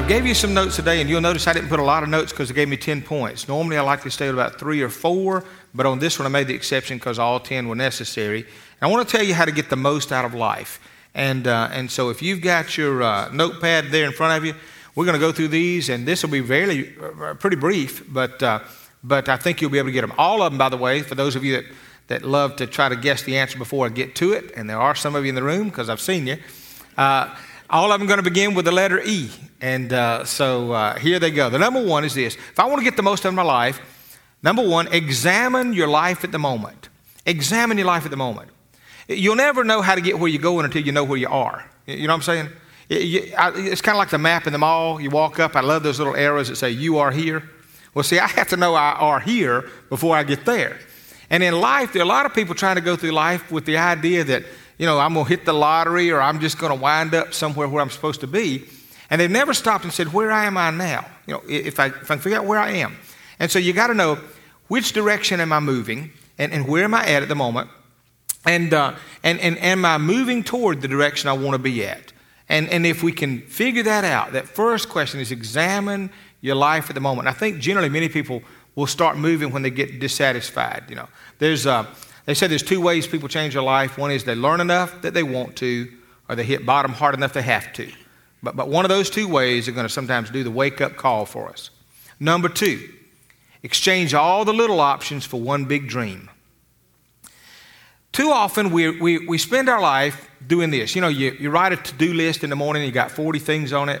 I gave you some notes today, and you'll notice I didn't put a lot of notes because it gave me 10 points. Normally, I like to stay at about three or four, but on this one, I made the exception because all 10 were necessary. And I want to tell you how to get the most out of life. And, uh, and so, if you've got your uh, notepad there in front of you, we're going to go through these, and this will be very, uh, pretty brief, but, uh, but I think you'll be able to get them. All of them, by the way, for those of you that, that love to try to guess the answer before I get to it, and there are some of you in the room because I've seen you. All of them going to begin with the letter E. And uh, so uh, here they go. The number one is this if I want to get the most out of my life, number one, examine your life at the moment. Examine your life at the moment. You'll never know how to get where you're going until you know where you are. You know what I'm saying? It's kind of like the map in the mall. You walk up, I love those little arrows that say, You are here. Well, see, I have to know I are here before I get there. And in life, there are a lot of people trying to go through life with the idea that you know, I'm going to hit the lottery or I'm just going to wind up somewhere where I'm supposed to be. And they've never stopped and said, Where am I now? You know, if I, if I figure out where I am. And so you got to know which direction am I moving and, and where am I at at the moment. And, uh, and, and am I moving toward the direction I want to be at? And, and if we can figure that out, that first question is examine your life at the moment. I think generally many people will start moving when they get dissatisfied. You know, there's, uh, they said there's two ways people change their life. One is they learn enough that they want to, or they hit bottom hard enough they have to. But, but one of those two ways are going to sometimes do the wake up call for us. Number two, exchange all the little options for one big dream. Too often we, we, we spend our life doing this. You know, you, you write a to do list in the morning, you got 40 things on it,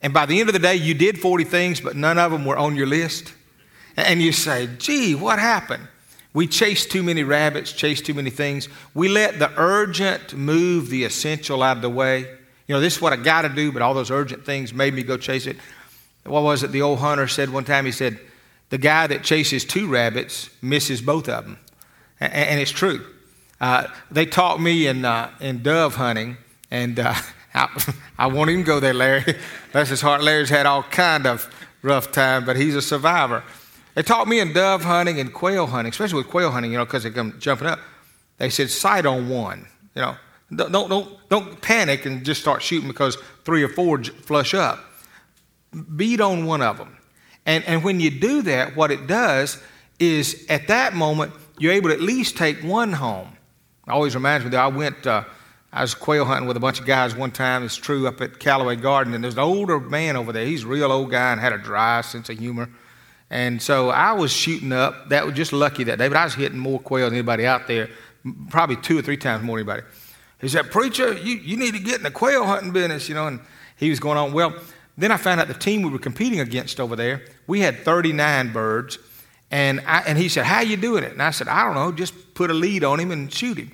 and by the end of the day, you did 40 things, but none of them were on your list. And you say, gee, what happened? We chase too many rabbits, chase too many things. We let the urgent move the essential out of the way. You know, this is what I got to do, but all those urgent things made me go chase it. What was it the old hunter said one time? He said, The guy that chases two rabbits misses both of them. And, and it's true. Uh, they taught me in, uh, in dove hunting, and uh, I, I, won't even go there, Larry. Bless his heart. Larry's had all kind of rough time, but he's a survivor. They taught me in dove hunting and quail hunting, especially with quail hunting, you know, because they come jumping up. They said, sight on one. You know, don't, don't, don't panic and just start shooting because three or four flush up. Beat on one of them. And, and when you do that, what it does is at that moment, you're able to at least take one home. Always reminds me that I went, uh, I was quail hunting with a bunch of guys one time. It's true up at Callaway Garden, and there's an older man over there. He's a real old guy and had a dry sense of humor. And so I was shooting up. That was just lucky that day, but I was hitting more quail than anybody out there, probably two or three times more than anybody. He said, Preacher, you, you need to get in the quail hunting business, you know. And he was going on. Well, then I found out the team we were competing against over there, we had 39 birds. And, I, and he said, How you doing it? And I said, I don't know, just put a lead on him and shoot him.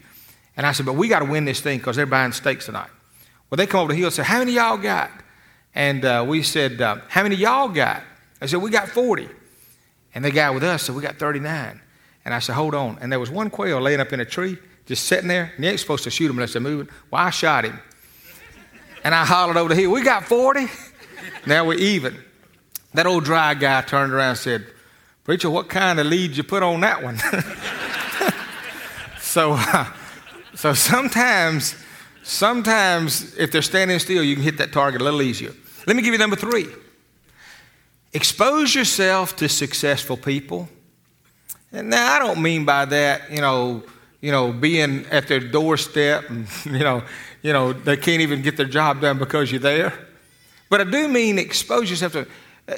And I said, But we got to win this thing because they're buying steaks tonight. Well, they come over to the hill and said, How many y'all got? And uh, we said, uh, How many y'all got? I said, We got 40. And the guy with us said, We got 39. And I said, Hold on. And there was one quail laying up in a tree, just sitting there. And you ain't supposed to shoot him unless they're moving. Well, I shot him. And I hollered over the hill, We got 40. now we're even. That old dry guy turned around and said, Preacher, what kind of lead you put on that one? so, uh, so sometimes, sometimes if they're standing still, you can hit that target a little easier. Let me give you number three. Expose yourself to successful people. And now I don't mean by that, you know, you know, being at their doorstep and, you know, you know, they can't even get their job done because you're there. But I do mean expose yourself to,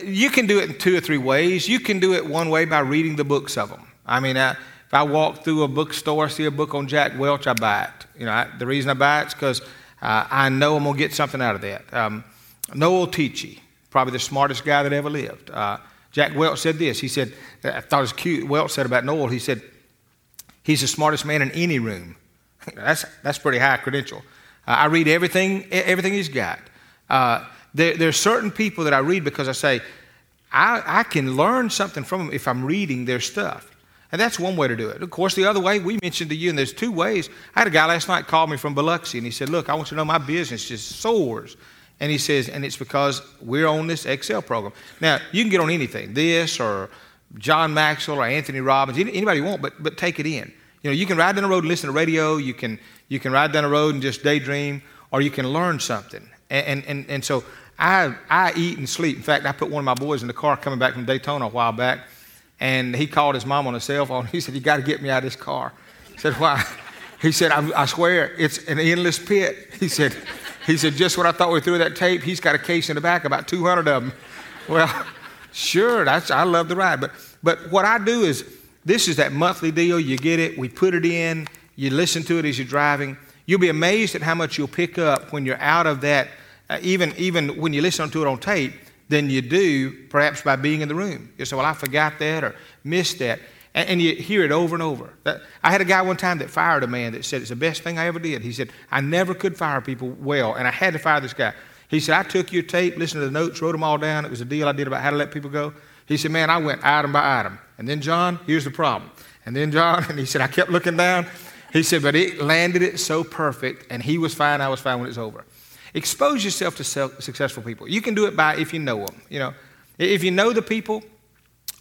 you can do it in two or three ways. You can do it one way by reading the books of them. I mean, I, if I walk through a bookstore, see a book on Jack Welch, I buy it. You know, I, the reason I buy it is because uh, I know I'm going to get something out of that. Um, Noel Tichy, probably the smartest guy that ever lived. Uh, Jack Welch said this. He said, I thought it was cute. Welch said about Noel, he said, he's the smartest man in any room. that's, that's pretty high credential. Uh, I read everything, everything he's got. Uh, there, there, are certain people that I read because I say, I, I can learn something from them if I'm reading their stuff. And that's one way to do it. Of course, the other way we mentioned to you, and there's two ways. I had a guy last night call me from Biloxi, and he said, Look, I want you to know my business just soars. And he says, and it's because we're on this Excel program. Now, you can get on anything, this or John Maxwell or Anthony Robbins, anybody you want, but, but take it in. You know, you can ride down the road and listen to radio, you can, you can ride down the road and just daydream, or you can learn something. And, and, and so I, I eat and sleep. In fact, I put one of my boys in the car coming back from Daytona a while back, and he called his mom on the cell phone. He said, You got to get me out of this car. I said, Why? He said, I, I swear, it's an endless pit. He said, he said, just when I thought we threw that tape, he's got a case in the back, about 200 of them. Well, sure, I love the ride. But, but what I do is, this is that monthly deal. You get it, we put it in, you listen to it as you're driving. You'll be amazed at how much you'll pick up when you're out of that, uh, even, even when you listen to it on tape, than you do perhaps by being in the room. You say, Well, I forgot that or missed that. And, and you hear it over and over. I had a guy one time that fired a man that said, It's the best thing I ever did. He said, I never could fire people well, and I had to fire this guy. He said, I took your tape, listened to the notes, wrote them all down. It was a deal I did about how to let people go. He said, Man, I went item by item. And then, John, here's the problem. And then, John, and he said, I kept looking down. He said, but it landed it so perfect, and he was fine, I was fine when it's over. Expose yourself to successful people. You can do it by if you know them. You know, if you know the people,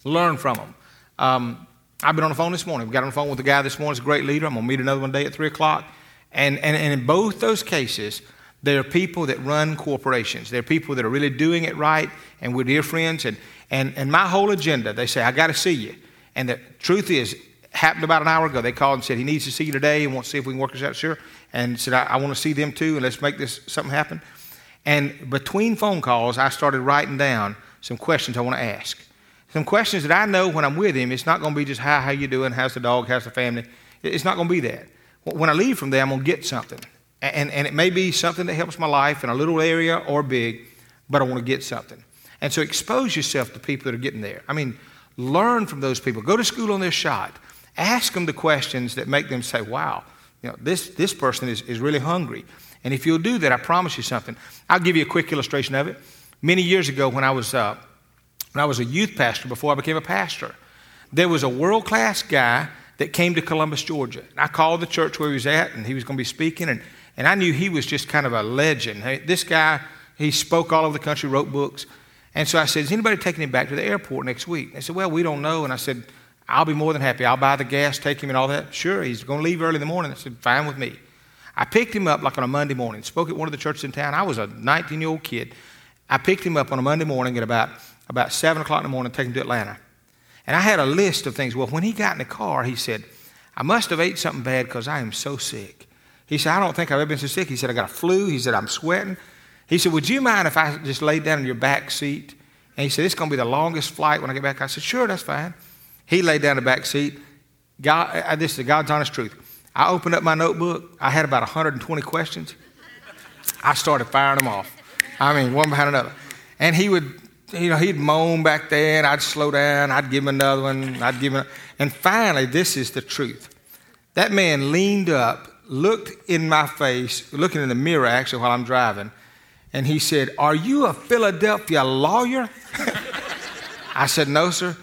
learn from them. Um, I've been on the phone this morning. We got on the phone with a guy this morning. He's a great leader. I'm going to meet another one day at 3 o'clock. And, and, and in both those cases, there are people that run corporations. There are people that are really doing it right, and we're dear friends. And, and, and my whole agenda, they say, I got to see you. And the truth is, happened about an hour ago. They called and said, he needs to see you today and wants to see if we can work this out. Sure. And said, I, I want to see them too, and let's make this something happen. And between phone calls, I started writing down some questions I want to ask. Some questions that I know when I'm with him, it's not going to be just, how, how you doing? How's the dog? How's the family? It's not going to be that. When I leave from there, I'm going to get something. And, and it may be something that helps my life in a little area or big, but I want to get something. And so expose yourself to people that are getting there. I mean, learn from those people. Go to school on their shot. Ask them the questions that make them say, wow, you know, this, this person is, is really hungry. And if you'll do that, I promise you something. I'll give you a quick illustration of it. Many years ago, when I was, uh, when I was a youth pastor, before I became a pastor, there was a world class guy that came to Columbus, Georgia. And I called the church where he was at, and he was going to be speaking, and, and I knew he was just kind of a legend. Hey, this guy, he spoke all over the country, wrote books. And so I said, Is anybody taking him back to the airport next week? They said, Well, we don't know. And I said, I'll be more than happy. I'll buy the gas, take him, and all that. Sure, he's going to leave early in the morning. I said, fine with me. I picked him up like on a Monday morning, spoke at one of the churches in town. I was a 19 year old kid. I picked him up on a Monday morning at about, about 7 o'clock in the morning, take him to Atlanta. And I had a list of things. Well, when he got in the car, he said, I must have ate something bad because I am so sick. He said, I don't think I've ever been so sick. He said, I got a flu. He said, I'm sweating. He said, Would you mind if I just laid down in your back seat? And he said, It's going to be the longest flight when I get back. I said, Sure, that's fine. He laid down in the back seat. God, this is God's honest truth. I opened up my notebook. I had about 120 questions. I started firing them off. I mean, one behind another. And he would, you know, he'd moan back there, and I'd slow down. I'd give him another one. I'd give him, and finally, this is the truth. That man leaned up, looked in my face, looking in the mirror actually while I'm driving, and he said, "Are you a Philadelphia lawyer?" I said, "No, sir."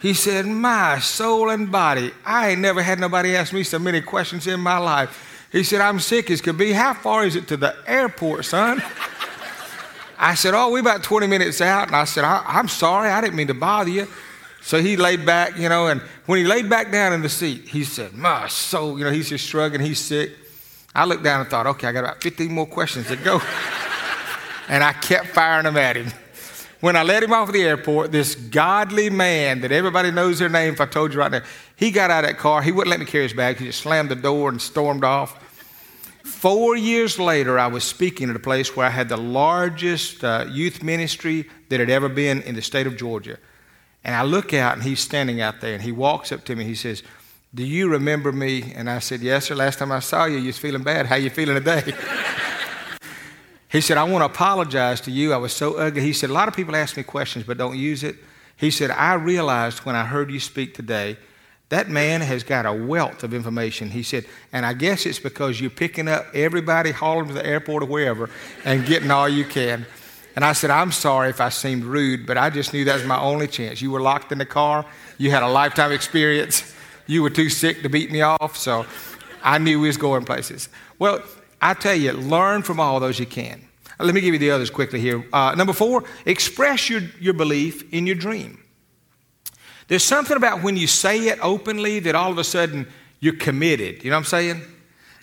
He said, My soul and body, I ain't never had nobody ask me so many questions in my life. He said, I'm sick as could be. How far is it to the airport, son? I said, Oh, we're about 20 minutes out. And I said, I, am sorry, I didn't mean to bother you. So he laid back, you know, and when he laid back down in the seat, he said, My soul, you know, he's just shrugging, he's sick. I looked down and thought, okay, I got about 15 more questions to go. and I kept firing them at him when I let him off at the airport, this godly man that everybody knows their name, if I told you right now, he got out of that car. He wouldn't let me carry his bag. He just slammed the door and stormed off. Four years later, I was speaking at a place where I had the largest uh, youth ministry that had ever been in the state of Georgia. And I look out, and he's standing out there, and he walks up to me. He says, Do you remember me? And I said, Yes, sir. Last time I saw you, you was feeling bad. How you feeling today? He said, I want to apologize to you. I was so ugly. He said, A lot of people ask me questions but don't use it. He said, I realized when I heard you speak today, that man has got a wealth of information. He said, and I guess it's because you're picking up everybody, hauling to the airport or wherever, and getting all you can. And I said, I'm sorry if I seemed rude, but I just knew that was my only chance. You were locked in the car, you had a lifetime experience, you were too sick to beat me off, so I knew we was going places. Well, I tell you, learn from all those you can. Let me give you the others quickly here. Uh, number four, express your, your belief in your dream. There's something about when you say it openly that all of a sudden you're committed. You know what I'm saying?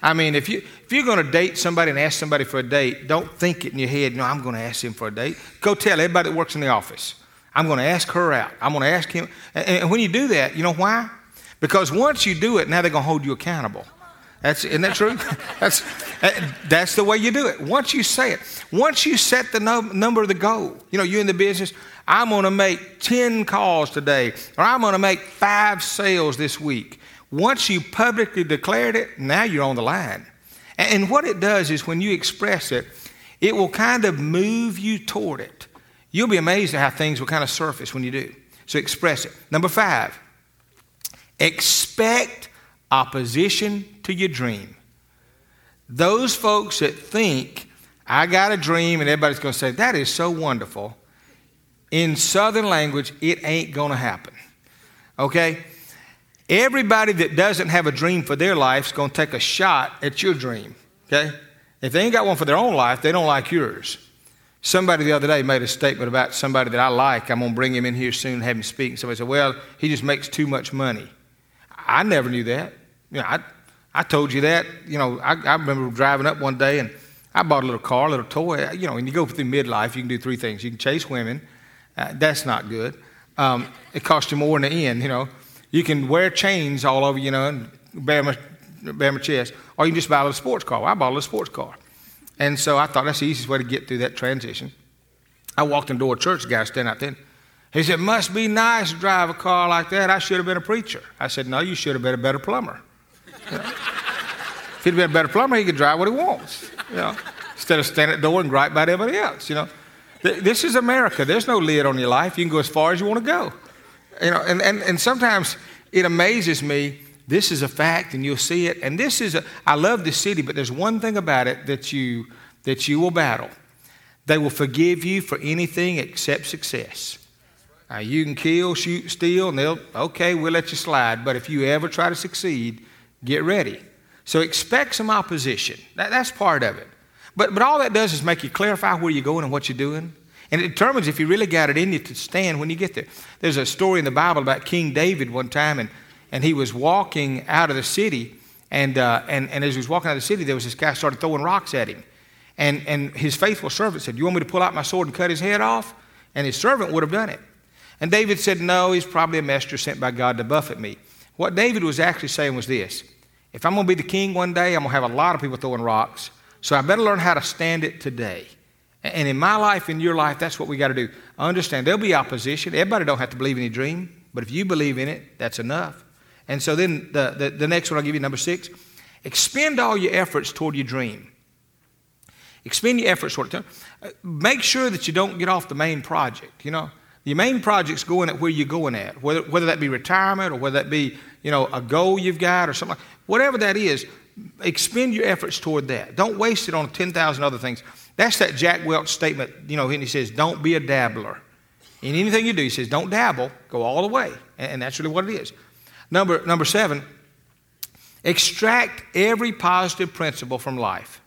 I mean, if, you, if you're going to date somebody and ask somebody for a date, don't think it in your head, no, I'm going to ask him for a date. Go tell everybody that works in the office, I'm going to ask her out. I'm going to ask him. And, and when you do that, you know why? Because once you do it, now they're going to hold you accountable. That's, isn't that true? that's, that's the way you do it. Once you say it, once you set the no, number of the goal, you know, you're in the business, I'm going to make 10 calls today, or I'm going to make five sales this week. Once you publicly declared it, now you're on the line. And what it does is when you express it, it will kind of move you toward it. You'll be amazed at how things will kind of surface when you do. So express it. Number five, expect opposition to your dream. Those folks that think, I got a dream, and everybody's going to say, that is so wonderful. In Southern language, it ain't going to happen. Okay? Everybody that doesn't have a dream for their life is going to take a shot at your dream. Okay? If they ain't got one for their own life, they don't like yours. Somebody the other day made a statement about somebody that I like. I'm going to bring him in here soon and have him speak. And somebody said, Well, he just makes too much money. I never knew that. You know, I, I told you that. You know, I, I remember driving up one day and I bought a little car, a little toy. You know, when you go through midlife, you can do three things. You can chase women. Uh, that's not good. Um, it costs you more in the end, you know. You can wear chains all over, you know, and bear my, bear my chest. Or you can just buy a little sports car. Well, I bought a little sports car. And so I thought that's the easiest way to get through that transition. I walked into a church, guy standing out there. He said, Must be nice to drive a car like that. I should have been a preacher. I said, No, you should have been a better plumber. If he'd been a better plumber, he could drive what he wants. You know? Instead of standing at the door and gripe about everybody else, you know. This is America. There's no lid on your life. You can go as far as you want to go. You know, and, and, and sometimes it amazes me. This is a fact, and you'll see it. And this is a, I love this city, but there's one thing about it that you, that you will battle. They will forgive you for anything except success. Now, you can kill, shoot, steal, and they'll, okay, we'll let you slide. But if you ever try to succeed, get ready. So expect some opposition. That, that's part of it. But, but all that does is make you clarify where you're going and what you're doing. And it determines if you really got it in you to stand when you get there. There's a story in the Bible about King David one time, and, and he was walking out of the city. And, uh, and, and as he was walking out of the city, there was this guy started throwing rocks at him. And, and his faithful servant said, You want me to pull out my sword and cut his head off? And his servant would have done it. And David said, No, he's probably a messenger sent by God to buffet me. What David was actually saying was this If I'm going to be the king one day, I'm going to have a lot of people throwing rocks. So I better learn how to stand it today. And in my life, in your life, that's what we got to do. Understand, there'll be opposition. Everybody don't have to believe in your dream, but if you believe in it, that's enough. And so then the, the, the next one I'll give you, number six, expend all your efforts toward your dream. Expend your efforts toward it. Uh, make sure that you don't get off the main project, you know. Your main project's going at where you're going at, whether, whether that be retirement or whether that be, you know, a goal you've got or something. Whatever that is, expend your efforts toward that. Don't waste it on 10,000 other things. That's that Jack Welch statement, you know, and he says, don't be a dabbler. In anything you do, he says, don't dabble, go all the way. And that's really what it is. Number, number seven, extract every positive principle from life.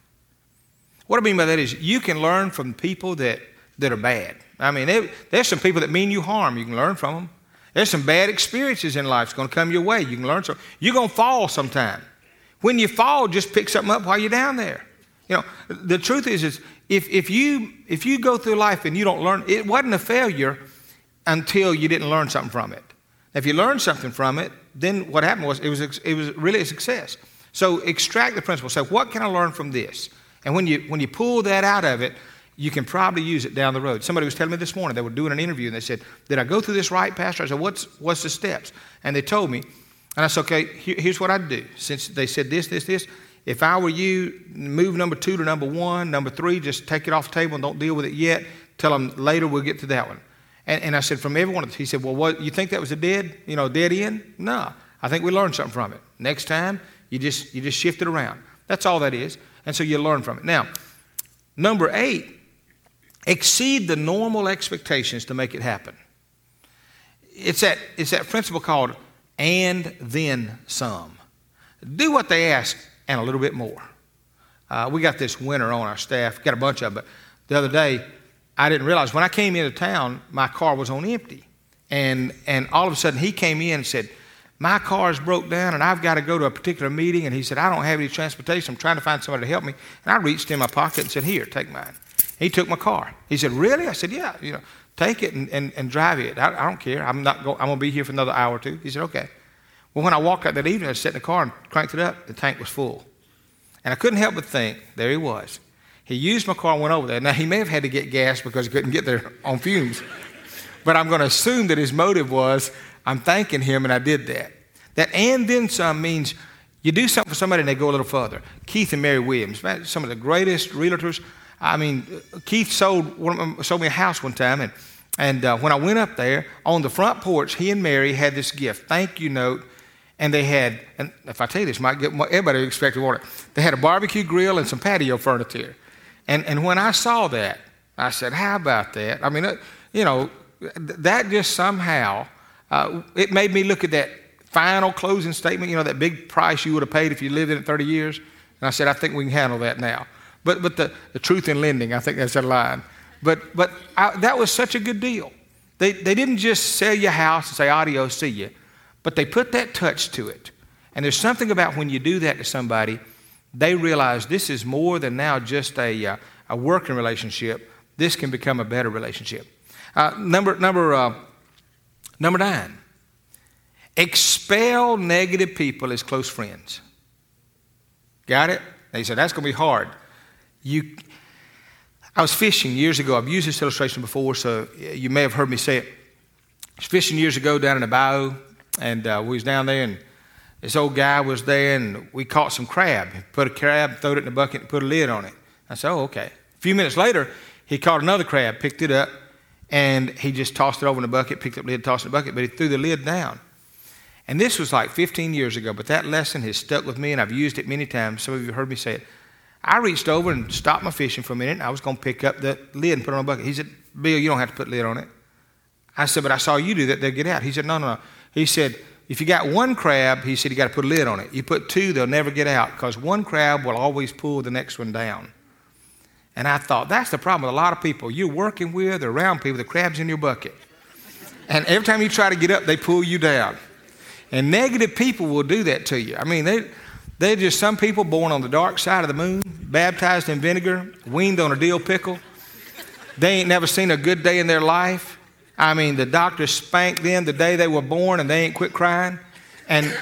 What I mean by that is you can learn from people that, that are bad. I mean, there's some people that mean you harm. You can learn from them. There's some bad experiences in life that's going to come your way. You can learn some. You're going to fall sometime. When you fall, just pick something up while you're down there. You know, the truth is, is if, if, you, if you go through life and you don't learn, it wasn't a failure until you didn't learn something from it. If you learned something from it, then what happened was it was, it was really a success. So extract the principle. Say, what can I learn from this? And when you, when you pull that out of it, you can probably use it down the road. Somebody was telling me this morning, they were doing an interview and they said, Did I go through this right, Pastor? I said, What's, what's the steps? And they told me, and I said, Okay, here, here's what I'd do. Since they said this, this, this, if I were you, move number two to number one. Number three, just take it off the table and don't deal with it yet. Tell them later we'll get to that one. And, and I said, From every one of them, he said, Well, what, you think that was a dead, you know, dead end? No. I think we learned something from it. Next time, you just, you just shift it around. That's all that is. And so you learn from it. Now, number eight, exceed the normal expectations to make it happen. It's that, it's that principle called and then some. Do what they ask and a little bit more. Uh, we got this winter on our staff, got a bunch of them, but the other day, I didn't realize when I came into town, my car was on empty. And, and all of a sudden, he came in and said, My car's broke down and I've got to go to a particular meeting. And he said, I don't have any transportation. I'm trying to find somebody to help me. And I reached in my pocket and said, Here, take mine. He took my car. He said, Really? I said, Yeah, you know, take it and, and, and drive it. I, I don't care. I'm not I'm to be here for another hour or two. He said, Okay. Well, when I walked out that evening, I sat in the car and cranked it up. The tank was full. And I couldn't help but think, there he was. He used my car and went over there. Now, he may have had to get gas because he couldn't get there on fumes. but I'm going to assume that his motive was, I'm thanking him and I did that. That and then some means you do something for somebody and they go a little further. Keith and Mary Williams, some of the greatest realtors. I mean, Keith sold, sold me a house one time, and, and uh, when I went up there, on the front porch, he and Mary had this gift, thank you note, and they had, and if I tell you this, might get everybody expect to want. They had a barbecue grill and some patio furniture. And, and when I saw that, I said, how about that? I mean, uh, you know, that just somehow, uh, it made me look at that final closing statement, you know, that big price you would have paid if you lived in it 30 years. And I said, I think we can handle that now. But, but the, the truth in lending, I think that's a line. But, but I, that was such a good deal. They, they didn't just sell your house and say, adios, see you. But they put that touch to it. And there's something about when you do that to somebody, they realize this is more than now just a, uh, a working relationship. This can become a better relationship. Uh, number, number, uh, number nine, expel negative people as close friends. Got it? They said, that's going to be hard. You, I was fishing years ago. I've used this illustration before, so you may have heard me say it. I was fishing years ago down in the bayou, and uh, we was down there, and this old guy was there, and we caught some crab. He Put a crab, threw it in a bucket, and put a lid on it. I said, oh, okay. A few minutes later, he caught another crab, picked it up, and he just tossed it over in the bucket, picked up the lid, tossed it in the bucket, but he threw the lid down. And this was like 15 years ago, but that lesson has stuck with me, and I've used it many times. Some of you heard me say it. I reached over and stopped my fishing for a minute, I was going to pick up the lid and put it on a bucket. He said, Bill, you don't have to put lid on it. I said, but I saw you do that, they'll get out. He said, no, no, no. He said, if you got one crab, he said, you got to put a lid on it. You put two, they'll never get out because one crab will always pull the next one down. And I thought, that's the problem with a lot of people. You're working with or around people, the crab's in your bucket. And every time you try to get up, they pull you down. And negative people will do that to you. I mean, they, they're just some people born on the dark side of the moon, baptized in vinegar, weaned on a dill pickle. They ain't never seen a good day in their life. I mean, the doctor spanked them the day they were born and they ain't quit crying. And,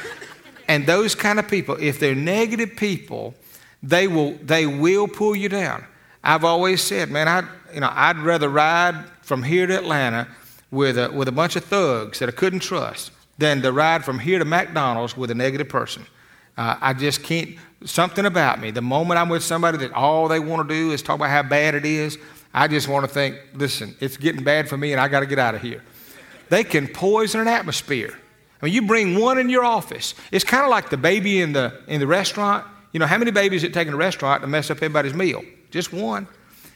and those kind of people, if they're negative people, they will, they will pull you down. I've always said, man, I, you know, I'd rather ride from here to Atlanta with a, with a bunch of thugs that I couldn't trust than to ride from here to McDonald's with a negative person. Uh, I just can't, something about me. The moment I'm with somebody that all they want to do is talk about how bad it is, I just want to think, listen, it's getting bad for me and I got to get out of here. They can poison an atmosphere. I mean, you bring one in your office. It's kind of like the baby in the, in the restaurant. You know, how many babies it take in a restaurant to mess up everybody's meal? Just one.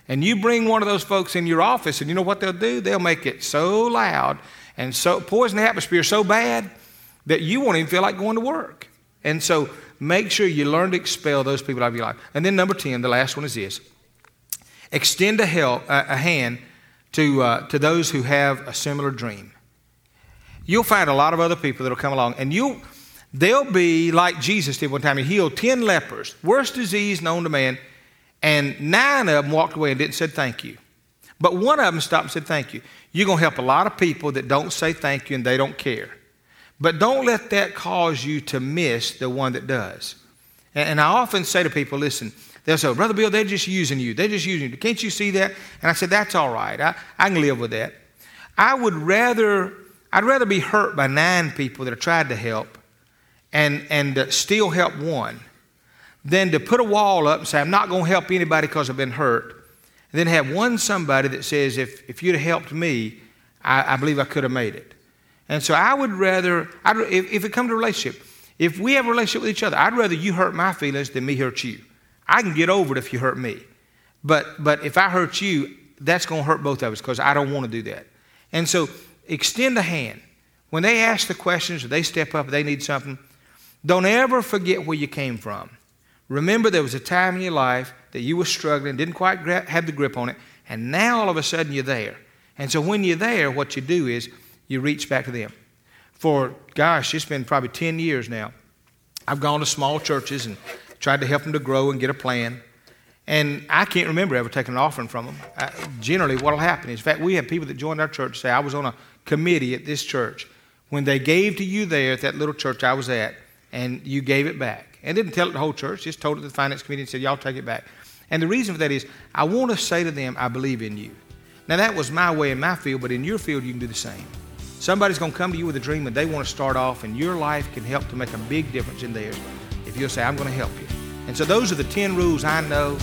And you bring one of those folks in your office, and you know what they'll do? They'll make it so loud and so poison the atmosphere so bad that you won't even feel like going to work. And so make sure you learn to expel those people out of your life. And then number 10, the last one is this. Extend a, help, a hand to, uh, to those who have a similar dream. You'll find a lot of other people that'll come along, and you'll, they'll be like Jesus did one time. He healed 10 lepers, worst disease known to man, and nine of them walked away and didn't say thank you. But one of them stopped and said thank you. You're going to help a lot of people that don't say thank you and they don't care. But don't let that cause you to miss the one that does. And I often say to people, listen, they'll say, Brother Bill, they're just using you. They're just using you. Can't you see that? And I said, that's all right. I, I can live with that. I would rather, I'd rather be hurt by nine people that have tried to help and, and uh, still help one than to put a wall up and say, I'm not going to help anybody because I've been hurt. And then have one somebody that says, if, if you'd have helped me, I, I believe I could have made it. And so I would rather, I'd, if, if it comes to relationship, if we have a relationship with each other, I'd rather you hurt my feelings than me hurt you. I can get over it if you hurt me. But, but if I hurt you, that's going to hurt both of us because I don't want to do that. And so extend a hand. When they ask the questions or they step up, they need something, don't ever forget where you came from. Remember, there was a time in your life that you were struggling, didn't quite have the grip on it, and now all of a sudden you're there. And so when you're there, what you do is you reach back to them. for, gosh, it's been probably 10 years now. I've gone to small churches and tried to help them to grow and get a plan. And I can't remember ever taking an offering from them. I, generally, what will happen is, in fact, we have people that joined our church say, I was on a committee at this church. When they gave to you there at that little church I was at, and you gave it back. And didn't tell it the whole church, just told it to the finance committee and said, Y'all take it back. And the reason for that is, I want to say to them, I believe in you. Now, that was my way in my field, but in your field, you can do the same. Somebody's going to come to you with a dream and they want to start off, and your life can help to make a big difference in theirs if you'll say, I'm going to help you. And so, those are the 10 rules I know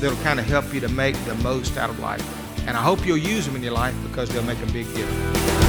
that'll kind of help you to make the most out of life. And I hope you'll use them in your life because they'll make a big difference.